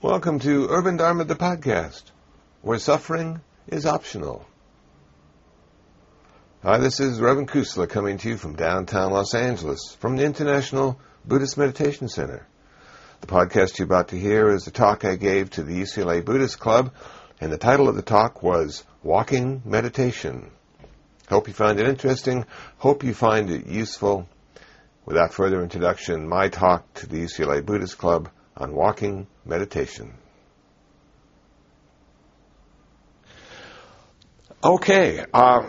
Welcome to Urban Dharma, the podcast, where suffering is optional. Hi, this is Reverend Kusala coming to you from downtown Los Angeles, from the International Buddhist Meditation Center. The podcast you're about to hear is a talk I gave to the UCLA Buddhist Club, and the title of the talk was Walking Meditation. Hope you find it interesting. Hope you find it useful. Without further introduction, my talk to the UCLA Buddhist Club on walking meditation. Okay, uh,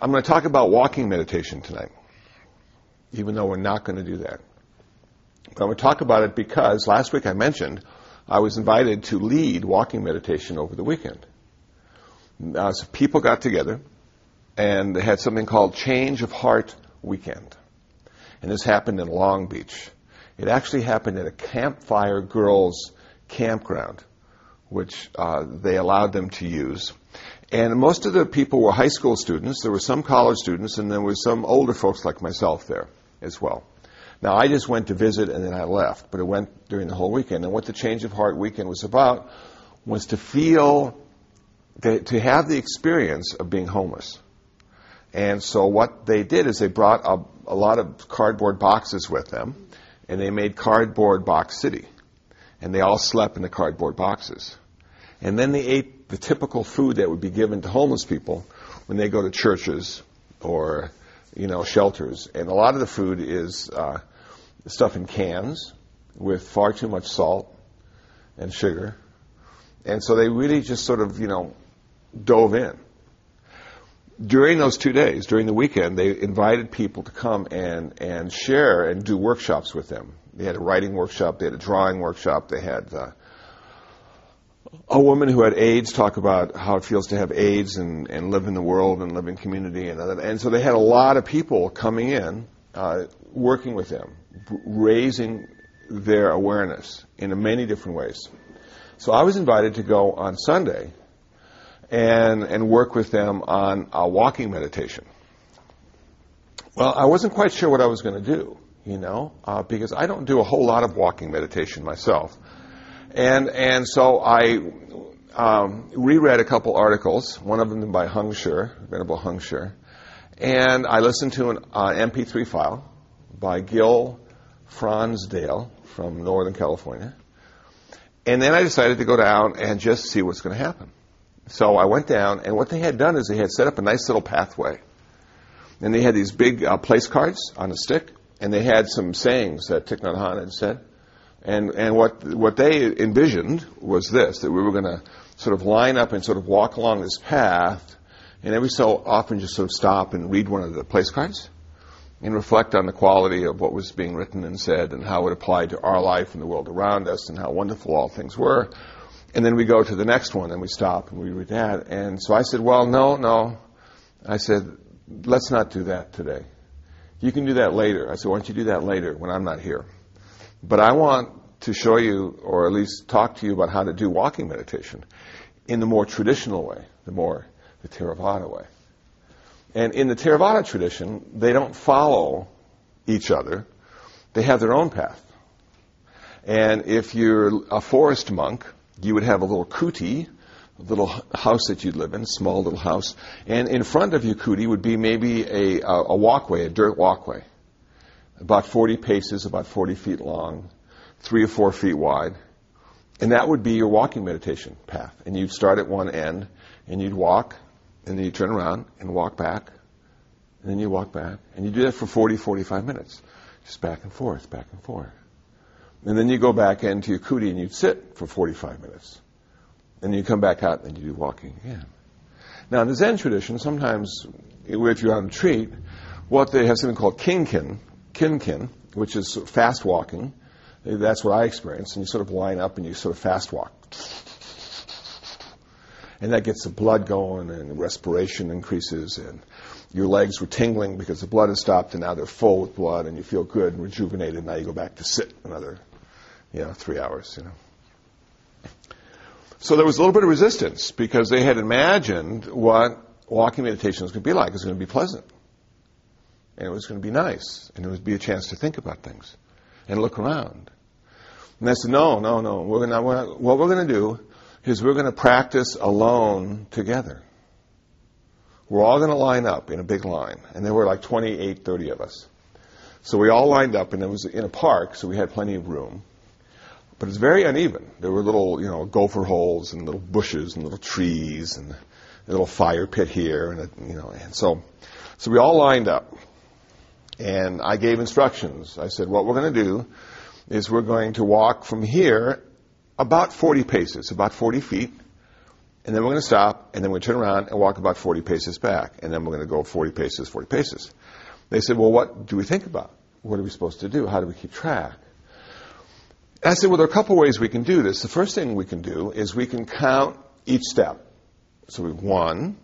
I'm going to talk about walking meditation tonight, even though we're not going to do that. But I'm going to talk about it because last week I mentioned I was invited to lead walking meditation over the weekend. Uh, so people got together and they had something called Change of Heart Weekend. And this happened in Long Beach. It actually happened at a campfire girls campground, which uh, they allowed them to use. And most of the people were high school students. There were some college students, and there were some older folks like myself there as well. Now, I just went to visit and then I left, but it went during the whole weekend. And what the Change of Heart weekend was about was to feel, to have the experience of being homeless. And so what they did is they brought a, a lot of cardboard boxes with them and they made cardboard box city. And they all slept in the cardboard boxes. And then they ate the typical food that would be given to homeless people when they go to churches or, you know, shelters. And a lot of the food is uh, stuff in cans with far too much salt and sugar. And so they really just sort of, you know, dove in during those two days, during the weekend, they invited people to come and, and share and do workshops with them. They had a writing workshop, they had a drawing workshop, they had uh, a woman who had AIDS talk about how it feels to have AIDS and, and live in the world and live in community. And, and so they had a lot of people coming in, uh, working with them, raising their awareness in many different ways. So I was invited to go on Sunday and, and work with them on a walking meditation. Well, I wasn't quite sure what I was going to do, you know, uh, because I don't do a whole lot of walking meditation myself. And, and so I um, reread a couple articles, one of them by Heng Sure, Venerable Heng Sure, and I listened to an uh, MP3 file by Gil Fronsdal from Northern California. And then I decided to go down and just see what's going to happen. So I went down, and what they had done is they had set up a nice little pathway. And they had these big uh, place cards on a stick, and they had some sayings that Thich Nhat Hanh had said. And, and what, what they envisioned was this, that we were going to sort of line up and sort of walk along this path, and every so often just sort of stop and read one of the place cards and reflect on the quality of what was being written and said and how it applied to our life and the world around us and how wonderful all things were. And then we go to the next one and we stop and we read that. And so I said, well, no, no. I said, let's not do that today. You can do that later. I said, why don't you do that later when I'm not here? But I want to show you, or at least talk to you about how to do walking meditation in the more traditional way, the more the Theravada way. And in the Theravada tradition, they don't follow each other. They have their own path. And if you're a forest monk, you would have a little kuti, a little house that you'd live in, small little house, and in front of your kuti would be maybe a, a walkway, a dirt walkway, about 40 paces, about 40 feet long, three or four feet wide. And that would be your walking meditation path. And you'd start at one end, and you'd walk, and then you turn around and walk back, and then you walk back, and you do that for 40, 45 minutes. Just back and forth, back and forth. And then you go back into your kuti and you sit for 45 minutes. And you come back out and you do walking again. Now, in the Zen tradition, sometimes if you're on a retreat, what they have something called kinhin, kinhin, which is fast walking. That's what I experience. And you sort of line up and you sort of fast walk. And that gets the blood going and respiration increases and your legs were tingling because the blood has stopped and now they're full with blood and you feel good and rejuvenated. Now you go back to sit another you know, three hours, you know. So there was a little bit of resistance because they had imagined what walking meditation was going to be like. It was going to be pleasant. And it was going to be nice. And it would be a chance to think about things and look around. And I said, no, no, no. We're gonna, we're, what we're going to do is we're going to practice alone together. We're all going to line up in a big line. And there were like 28, 30 of us. So we all lined up, and it was in a park, so we had plenty of room. But it's very uneven. There were little, you know, gopher holes and little bushes and little trees and a little fire pit here, and a, you know, and so, so we all lined up. And I gave instructions. I said, what we're going to do is we're going to walk from here about 40 paces, about 40 feet, and then we're going to stop, and then we're going to turn around and walk about 40 paces back, and then we're going to go 40 paces, 40 paces. They said, well, what do we think about? What are we supposed to do? How do we keep track? I said, well, there are a couple ways we can do this. The first thing we can do is we can count each step. So we have one,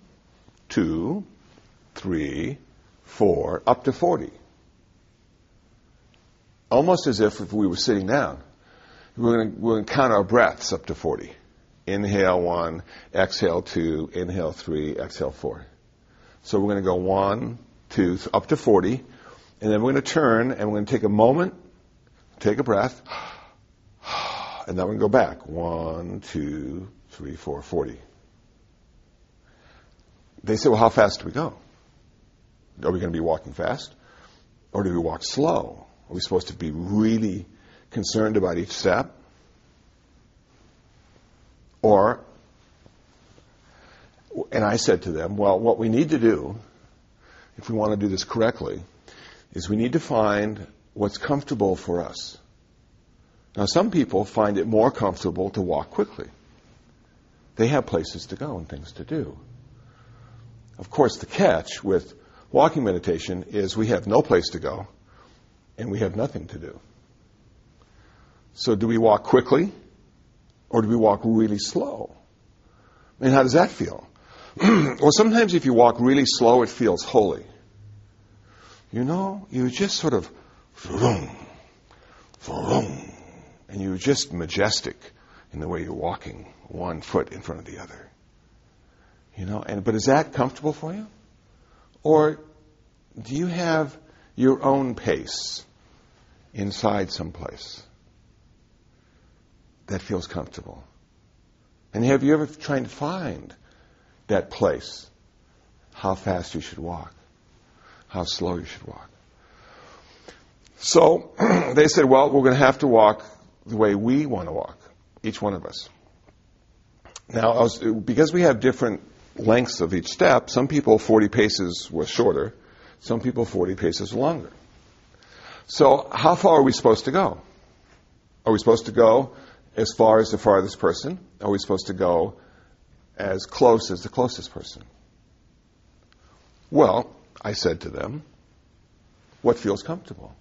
two, three, four, up to 40. Almost as if, if we were sitting down. We're going, we're going to count our breaths up to 40. Inhale one, exhale two, inhale three, exhale four. So we're going to go one, two, up to 40, and then we're going to turn and we're going to take a moment, take a breath, and then we're go back. One, two, three, four, 40. They say, well, how fast do we go? Are we going to be walking fast? Or do we walk slow? Are we supposed to be really concerned about each step? Or, and I said to them, well, what we need to do, if we want to do this correctly, is we need to find what's comfortable for us. Now, some people find it more comfortable to walk quickly. They have places to go and things to do. Of course, the catch with walking meditation is we have no place to go and we have nothing to do. So, do we walk quickly or do we walk really slow? I mean, how does that feel? well, sometimes if you walk really slow, it feels holy. You know, you're just sort of, vroom, vroom, and you're just majestic in the way you're walking, one foot in front of the other. You know, and but is that comfortable for you? Or do you have your own pace inside someplace that feels comfortable? And have you ever tried to find that place, how fast you should walk, how slow you should walk? So they said, well, we're going to have to walk the way we want to walk, each one of us. Now, was, because we have different lengths of each step, some people 40 paces was shorter, some people 40 paces longer. So, how far are we supposed to go? Are we supposed to go as far as the farthest person? Are we supposed to go as close as the closest person? Well, I said to them, what feels comfortable?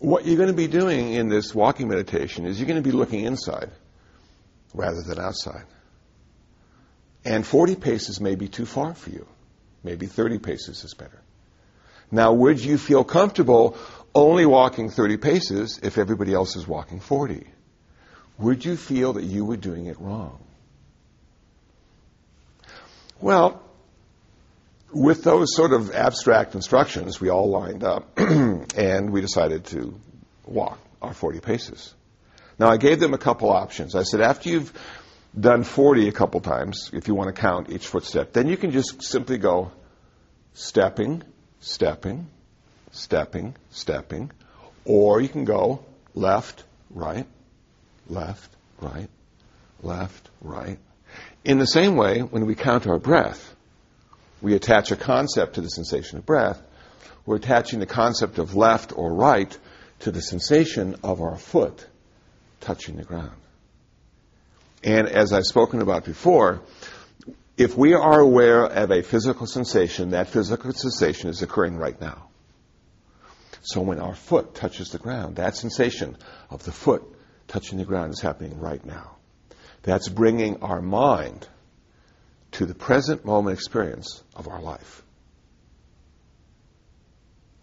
What you're going to be doing in this walking meditation is you're going to be looking inside rather than outside. And 40 paces may be too far for you. Maybe 30 paces is better. Now, would you feel comfortable only walking 30 paces if everybody else is walking 40? Would you feel that you were doing it wrong? Well, with those sort of abstract instructions, we all lined up and we decided to walk our 40 paces. Now, I gave them a couple options. I said, after you've done 40 a couple times, if you want to count each footstep, then you can just simply go stepping, stepping, stepping, stepping, or you can go left, right, left, right, left, right. In the same way, when we count our breath, we attach a concept to the sensation of breath. We're attaching the concept of left or right to the sensation of our foot touching the ground. And as I've spoken about before, if we are aware of a physical sensation, that physical sensation is occurring right now. So when our foot touches the ground, that sensation of the foot touching the ground is happening right now. That's bringing our mind to the present moment experience of our life.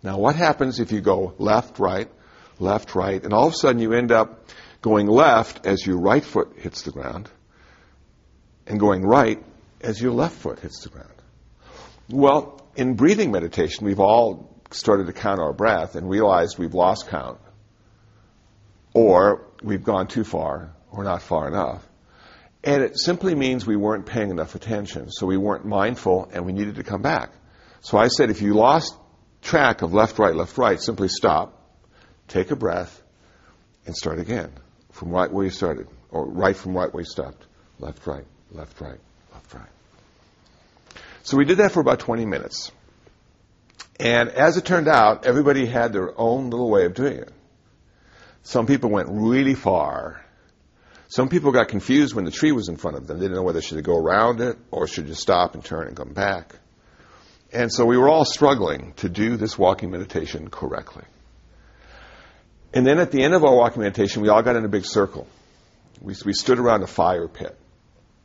Now, what happens if you go left, right, left, right, and all of a sudden you end up going left as your right foot hits the ground, and going right as your left foot hits the ground? Well, in breathing meditation, we've all started to count our breath and realized we've lost count. Or we've gone too far or not far enough. And it simply means we weren't paying enough attention. So we weren't mindful and we needed to come back. So I said, if you lost track of left, right, left, right, simply stop, take a breath, and start again from right where you started, or right from right where you stopped. Left, right, left, right, left, right. So we did that for about 20 minutes. And as it turned out, everybody had their own little way of doing it. Some people went really far. Some people got confused when the tree was in front of them. They didn't know whether they should go around it or should just stop and turn and come back. And so we were all struggling to do this walking meditation correctly. And then at the end of our walking meditation, we all got in a big circle. We, we stood around a fire pit,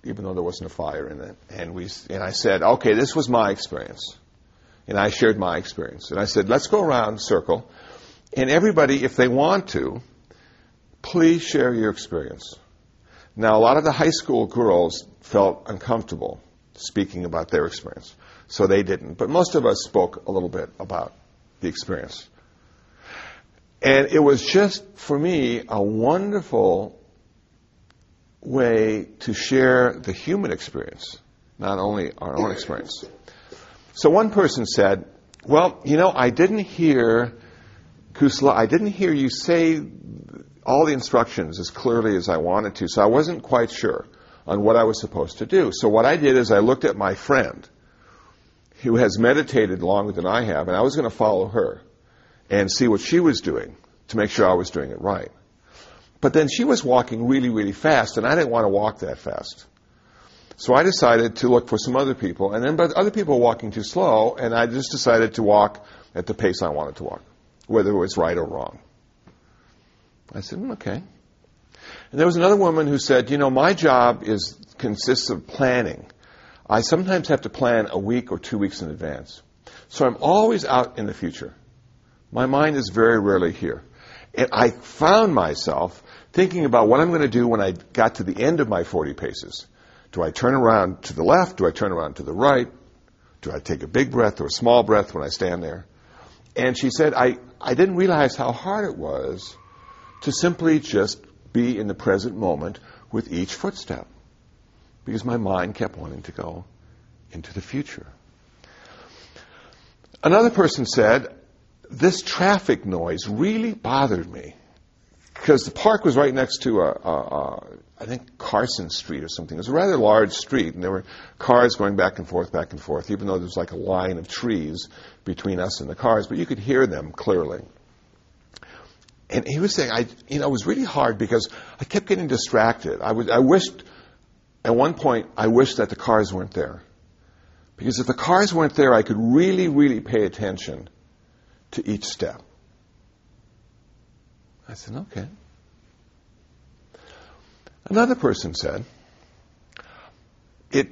even though there wasn't a fire in it. And, we, and I said, okay, this was my experience. And I shared my experience. And I said, let's go around circle. And everybody, if they want to, please share your experience. Now, a lot of the high school girls felt uncomfortable speaking about their experience, so they didn't. But most of us spoke a little bit about the experience. And it was just, for me, a wonderful way to share the human experience, not only our own experience. So one person said, Well, you know, I didn't hear, Kusala, I didn't hear you say all the instructions as clearly as I wanted to, so I wasn't quite sure on what I was supposed to do. So what I did is I looked at my friend who has meditated longer than I have, and I was going to follow her and see what she was doing to make sure I was doing it right. But then she was walking really, really fast, and I didn't want to walk that fast. So I decided to look for some other people, and then but other people were walking too slow, and I just decided to walk at the pace I wanted to walk, whether it was right or wrong. I said, mm, okay. And there was another woman who said, you know, my job is consists of planning. I sometimes have to plan a week or two weeks in advance. So I'm always out in the future. My mind is very rarely here. And I found myself thinking about what I'm going to do when I got to the end of my 40 paces. Do I turn around to the left? Do I turn around to the right? Do I take a big breath or a small breath when I stand there? And she said, I, I didn't realize how hard it was to simply just be in the present moment with each footstep because my mind kept wanting to go into the future. Another person said, This traffic noise really bothered me because the park was right next to a, a, a, I think Carson Street or something. It was a rather large street, and there were cars going back and forth, back and forth, even though there was like a line of trees between us and the cars, but you could hear them clearly. And he was saying, I, you know, it was really hard because I kept getting distracted. I, was, I wished, at one point, I wished that the cars weren't there. Because if the cars weren't there, I could really, really pay attention to each step. I said, okay. Another person said, it,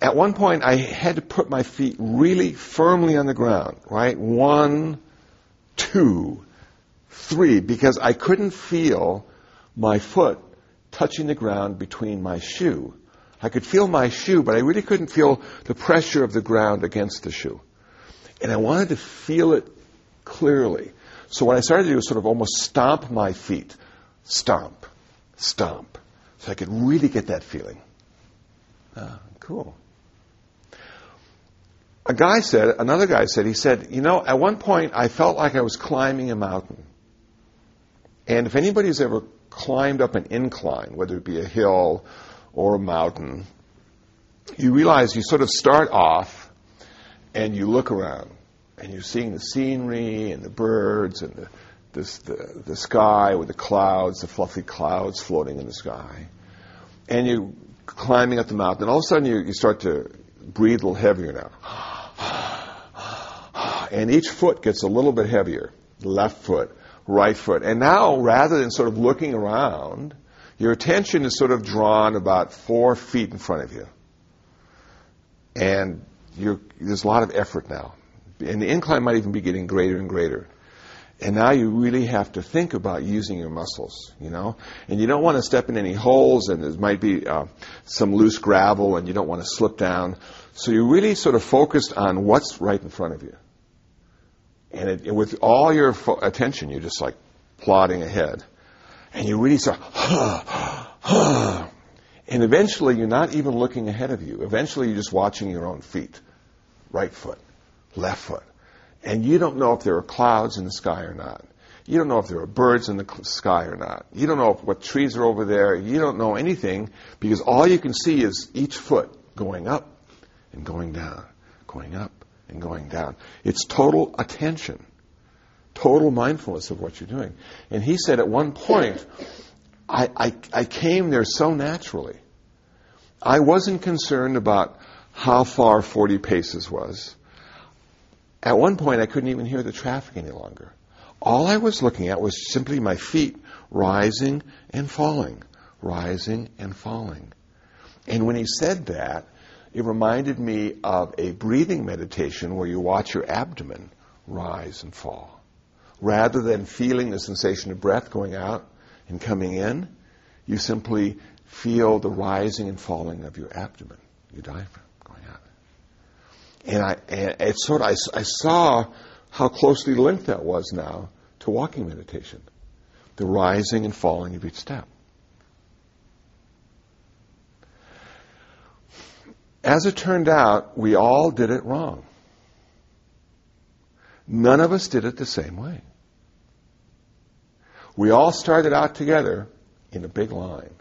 at one point I had to put my feet really firmly on the ground, right? One, two, three because I couldn't feel my foot touching the ground between my shoe. I could feel my shoe, but I really couldn't feel the pressure of the ground against the shoe. And I wanted to feel it clearly. So what I started to do was sort of almost stomp my feet. Stomp, stomp. So I could really get that feeling. Ah, cool. A guy said, another guy said, he said, you know, at one point I felt like I was climbing a mountain. And if anybody's ever climbed up an incline, whether it be a hill or a mountain, you realize you sort of start off and you look around and you're seeing the scenery and the birds and the, this, the, the sky with the clouds, the fluffy clouds floating in the sky. And you're climbing up the mountain. And all of a sudden you, you start to breathe a little heavier now. And each foot gets a little bit heavier. Left foot, right foot. And now, rather than sort of looking around, your attention is sort of drawn about four feet in front of you. And there's a lot of effort now. And the incline might even be getting greater and greater. And now you really have to think about using your muscles, you know? And you don't want to step in any holes, and there might be uh, some loose gravel, and you don't want to slip down. So you're really sort of focused on what's right in front of you. And it, with all your fo- attention, you're just like plodding ahead. And you really start, huh. and eventually you're not even looking ahead of you. Eventually you're just watching your own feet. Right foot, left foot. And you don't know if there are clouds in the sky or not. You don't know if there are birds in the sky or not. You don't know what trees are over there. You don't know anything because all you can see is each foot going up and going down, going up and going down. It's total attention, total mindfulness of what you're doing. And he said at one point, I, I, I came there so naturally. I wasn't concerned about how far 40 paces was. At one point, I couldn't even hear the traffic any longer. All I was looking at was simply my feet rising and falling, rising and falling. And when he said that, it reminded me of a breathing meditation where you watch your abdomen rise and fall. Rather than feeling the sensation of breath going out and coming in, you simply feel the rising and falling of your abdomen, your diaphragm going out. And I, and sort of, I, I saw how closely linked that was now to walking meditation. The rising and falling of each step. As it turned out, we all did it wrong. None of us did it the same way. We all started out together in a big line.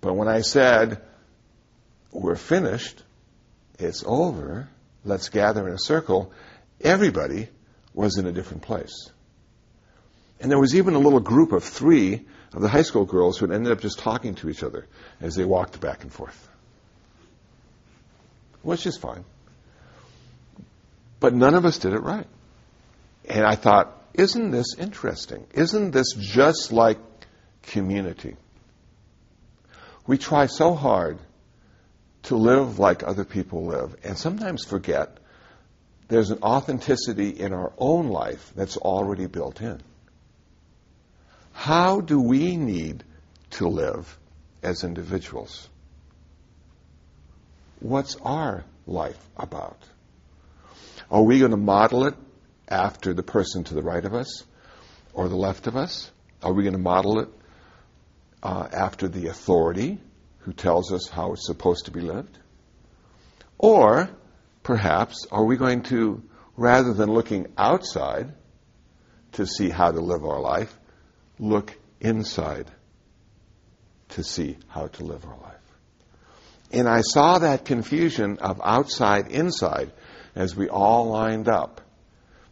But when I said, we're finished, it's over, let's gather in a circle, everybody was in a different place. And there was even a little group of three of the high school girls who had ended up just talking to each other as they walked back and forth which is fine. But none of us did it right. And I thought, isn't this interesting? Isn't this just like community? We try so hard to live like other people live and sometimes forget there's an authenticity in our own life that's already built in. How do we need to live as individuals? What's our life about? Are we going to model it after the person to the right of us or the left of us? Are we going to model it uh, after the authority who tells us how it's supposed to be lived? Or perhaps are we going to, rather than looking outside to see how to live our life, look inside to see how to live our life? And I saw that confusion of outside, inside, as we all lined up,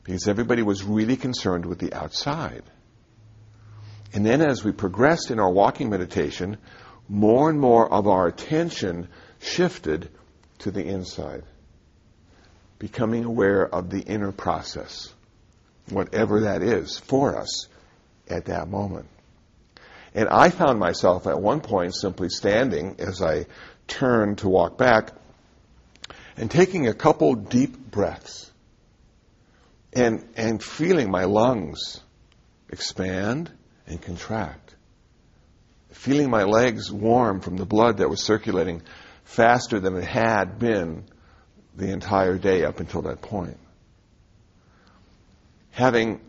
because everybody was really concerned with the outside. And then as we progressed in our walking meditation, more and more of our attention shifted to the inside, becoming aware of the inner process, whatever that is for us at that moment. And I found myself at one point simply standing as I turn to walk back and taking a couple deep breaths and, and feeling my lungs expand and contract. Feeling my legs warm from the blood that was circulating faster than it had been the entire day up until that point. Having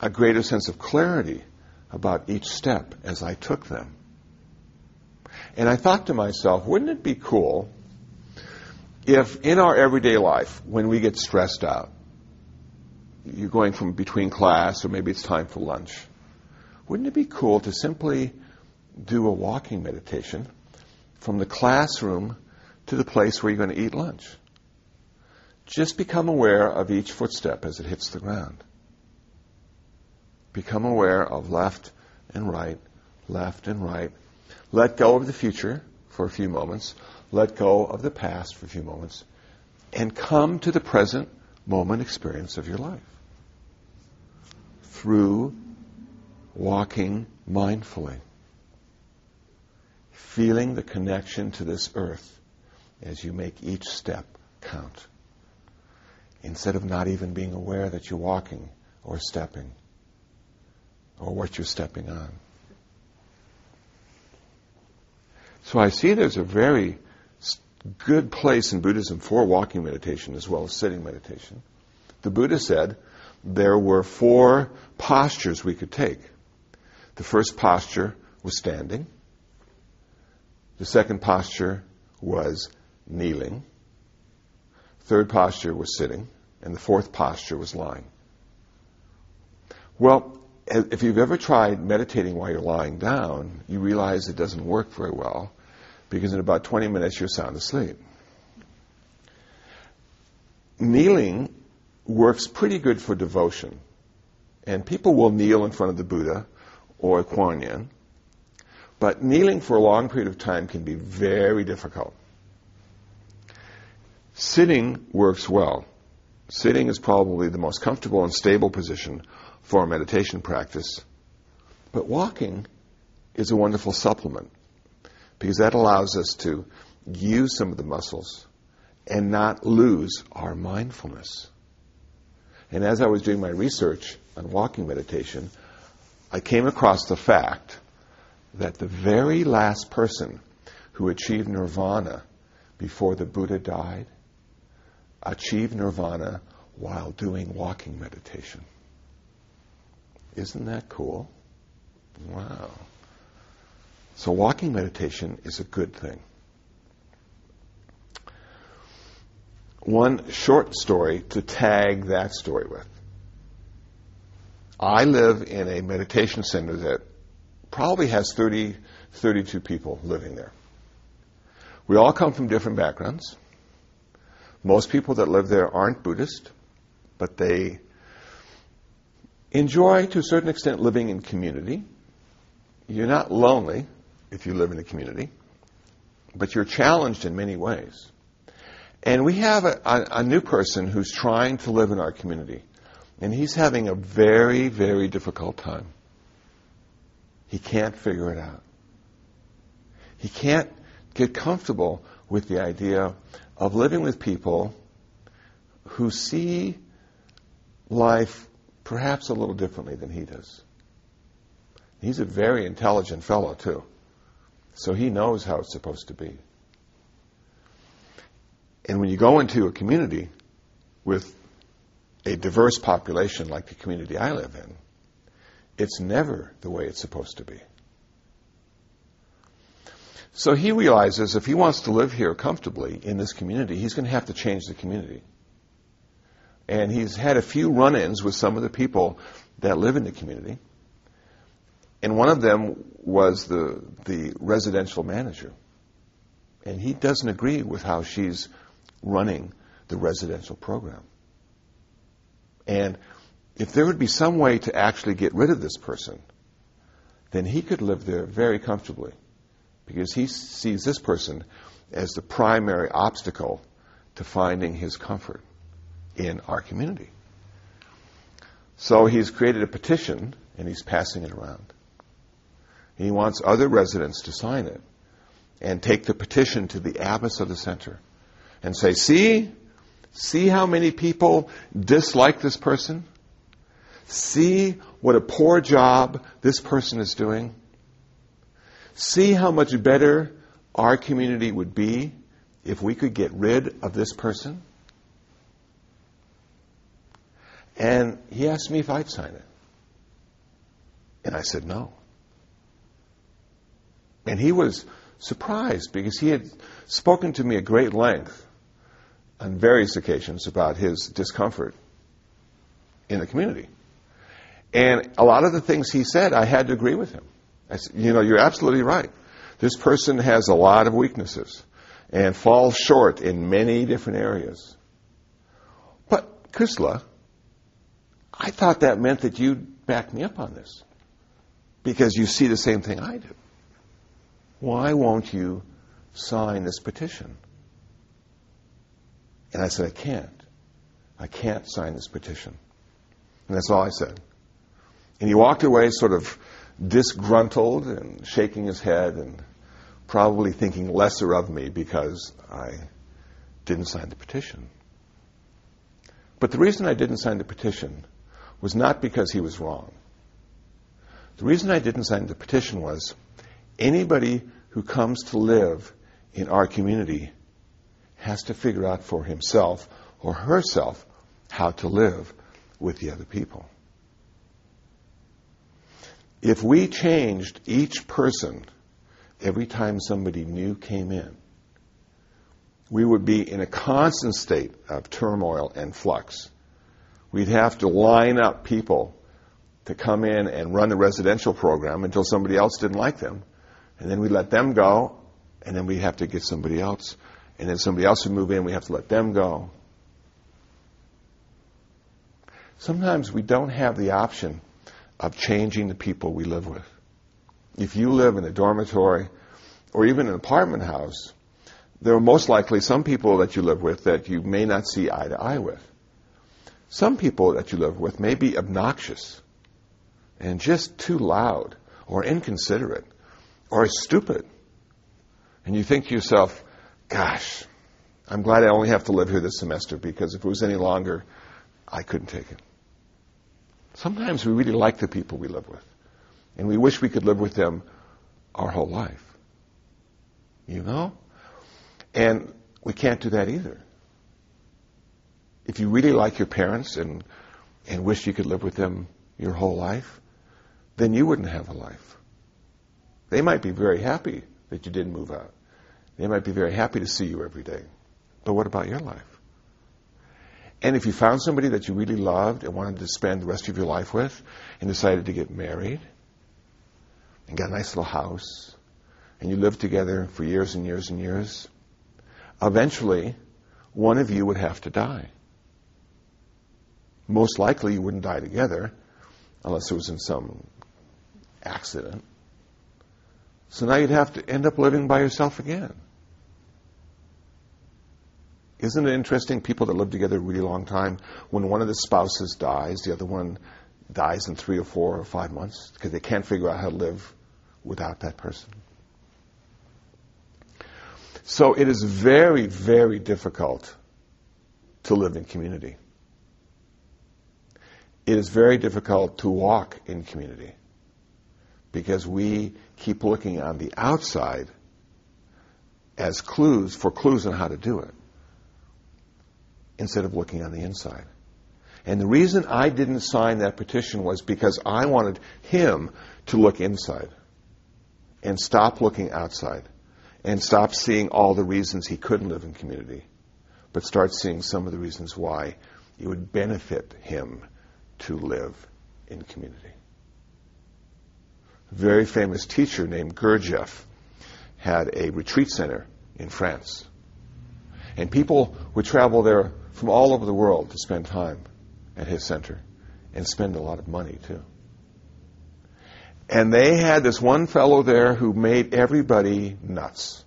a greater sense of clarity about each step as I took them. And I thought to myself, wouldn't it be cool if in our everyday life, when we get stressed out, you're going from between class or maybe it's time for lunch, wouldn't it be cool to simply do a walking meditation from the classroom to the place where you're going to eat lunch? Just become aware of each footstep as it hits the ground. Become aware of left and right, left and right, let go of the future for a few moments. Let go of the past for a few moments. And come to the present moment experience of your life. Through walking mindfully. Feeling the connection to this earth as you make each step count. Instead of not even being aware that you're walking or stepping or what you're stepping on. So I see there's a very good place in Buddhism for walking meditation as well as sitting meditation. The Buddha said there were four postures we could take. The first posture was standing. The second posture was kneeling. Third posture was sitting. And the fourth posture was lying. Well, if you've ever tried meditating while you're lying down, you realize it doesn't work very well because in about 20 minutes you're sound asleep. Kneeling works pretty good for devotion. And people will kneel in front of the Buddha or Kuan Yin. But kneeling for a long period of time can be very difficult. Sitting works well. Sitting is probably the most comfortable and stable position for a meditation practice. But walking is a wonderful supplement because that allows us to use some of the muscles and not lose our mindfulness. And as I was doing my research on walking meditation, I came across the fact that the very last person who achieved nirvana before the Buddha died achieved nirvana while doing walking meditation. Isn't that cool? Wow. So walking meditation is a good thing. One short story to tag that story with. I live in a meditation center that probably has 30, 32 people living there. We all come from different backgrounds. Most people that live there aren't Buddhist, but they enjoy, to a certain extent, living in community. You're not lonely if you live in a community, but you're challenged in many ways. And we have a, a, a new person who's trying to live in our community, and he's having a very, very difficult time. He can't figure it out. He can't get comfortable with the idea of living with people who see life perhaps a little differently than he does. He's a very intelligent fellow, too. So he knows how it's supposed to be. And when you go into a community with a diverse population like the community I live in, it's never the way it's supposed to be. So he realizes if he wants to live here comfortably in this community, he's going to have to change the community. And he's had a few run ins with some of the people that live in the community. And one of them was the, the residential manager. And he doesn't agree with how she's running the residential program. And if there would be some way to actually get rid of this person, then he could live there very comfortably because he sees this person as the primary obstacle to finding his comfort in our community. So he's created a petition and he's passing it around. He wants other residents to sign it and take the petition to the abbess of the center and say, see, see how many people dislike this person? See what a poor job this person is doing? See how much better our community would be if we could get rid of this person? And he asked me if I'd sign it. And I said no. And he was surprised because he had spoken to me at great length on various occasions about his discomfort in the community. And a lot of the things he said, I had to agree with him. I said, you know, you're absolutely right. This person has a lot of weaknesses and falls short in many different areas. But, Kusala, I thought that meant that you'd back me up on this because you see the same thing I do. Why won't you sign this petition? And I said, I can't. I can't sign this petition. And that's all I said. And he walked away sort of disgruntled and shaking his head and probably thinking lesser of me because I didn't sign the petition. But the reason I didn't sign the petition was not because he was wrong. The reason I didn't sign the petition was anybody who comes to live in our community has to figure out for himself or herself how to live with the other people. If we changed each person every time somebody new came in, we would be in a constant state of turmoil and flux. We'd have to line up people to come in and run the residential program until somebody else didn't like them. And then we'd let them go, and then we'd have to get somebody else. And then somebody else would move in, we have to let them go. Sometimes we don't have the option of changing the people we live with. If you live in a dormitory or even an apartment house, there are most likely some people that you live with that you may not see eye to eye with. Some people that you live with may be obnoxious and just too loud or inconsiderate or stupid. And you think to yourself, gosh, I'm glad I only have to live here this semester because if it was any longer, I couldn't take it. Sometimes we really like the people we live with, and we wish we could live with them our whole life. You know? And we can't do that either. If you really like your parents and, and wish you could live with them your whole life, then you wouldn't have a life. They might be very happy that you didn't move out. They might be very happy to see you every day. But what about your life? And if you found somebody that you really loved and wanted to spend the rest of your life with and decided to get married and got a nice little house and you lived together for years and years and years, eventually one of you would have to die. Most likely you wouldn't die together unless it was in some accident. So now you'd have to end up living by yourself again. Isn't it interesting? People that live together a really long time, when one of the spouses dies, the other one dies in three or four or five months because they can't figure out how to live without that person. So it is very, very difficult to live in community. It is very difficult to walk in community because we keep looking on the outside as clues for clues on how to do it instead of looking on the inside. And the reason I didn't sign that petition was because I wanted him to look inside and stop looking outside and stop seeing all the reasons he couldn't live in community, but start seeing some of the reasons why it would benefit him to live in community. A very famous teacher named Gurdjieff had a retreat center in France. And people would travel there from all over the world to spend time at his center and spend a lot of money too. And they had this one fellow there who made everybody nuts.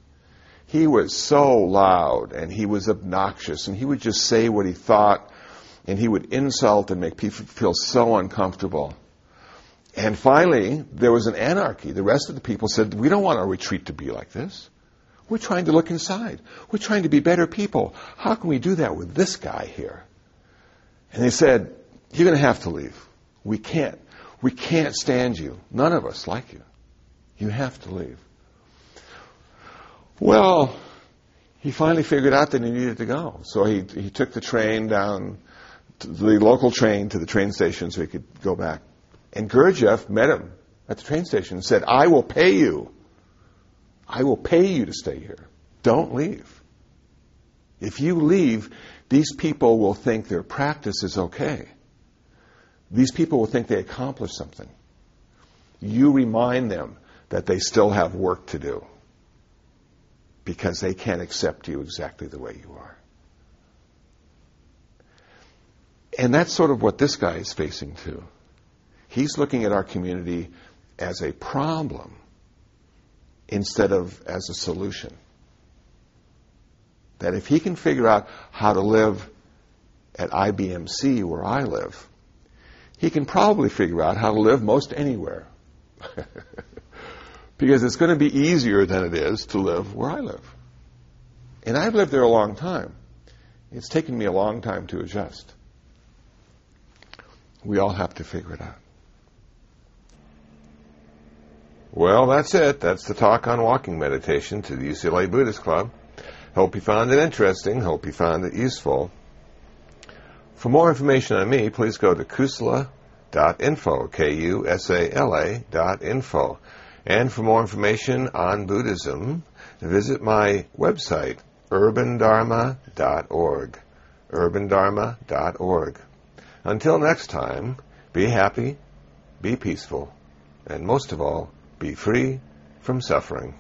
He was so loud and he was obnoxious and he would just say what he thought and he would insult and make people feel so uncomfortable. And finally, there was an anarchy. The rest of the people said, we don't want our retreat to be like this. We're trying to look inside. We're trying to be better people. How can we do that with this guy here? And they said, You're going to have to leave. We can't. We can't stand you. None of us like you. You have to leave. Well, he finally figured out that he needed to go. So he, he took the train down, the local train to the train station so he could go back. And Gurdjieff met him at the train station and said, I will pay you I will pay you to stay here. Don't leave. If you leave, these people will think their practice is okay. These people will think they accomplished something. You remind them that they still have work to do because they can't accept you exactly the way you are. And that's sort of what this guy is facing too. He's looking at our community as a problem instead of as a solution. That if he can figure out how to live at IBMC where I live, he can probably figure out how to live most anywhere. because it's going to be easier than it is to live where I live. And I've lived there a long time. It's taken me a long time to adjust. We all have to figure it out. Well, that's it. That's the talk on walking meditation to the UCLA Buddhist Club. Hope you found it interesting. Hope you found it useful. For more information on me, please go to kusala, kusala.info, K-U-S-A-L-A dot info. And for more information on Buddhism, visit my website, urbandharma.org. urbandharma.org. Until next time, be happy, be peaceful, and most of all, be free from suffering.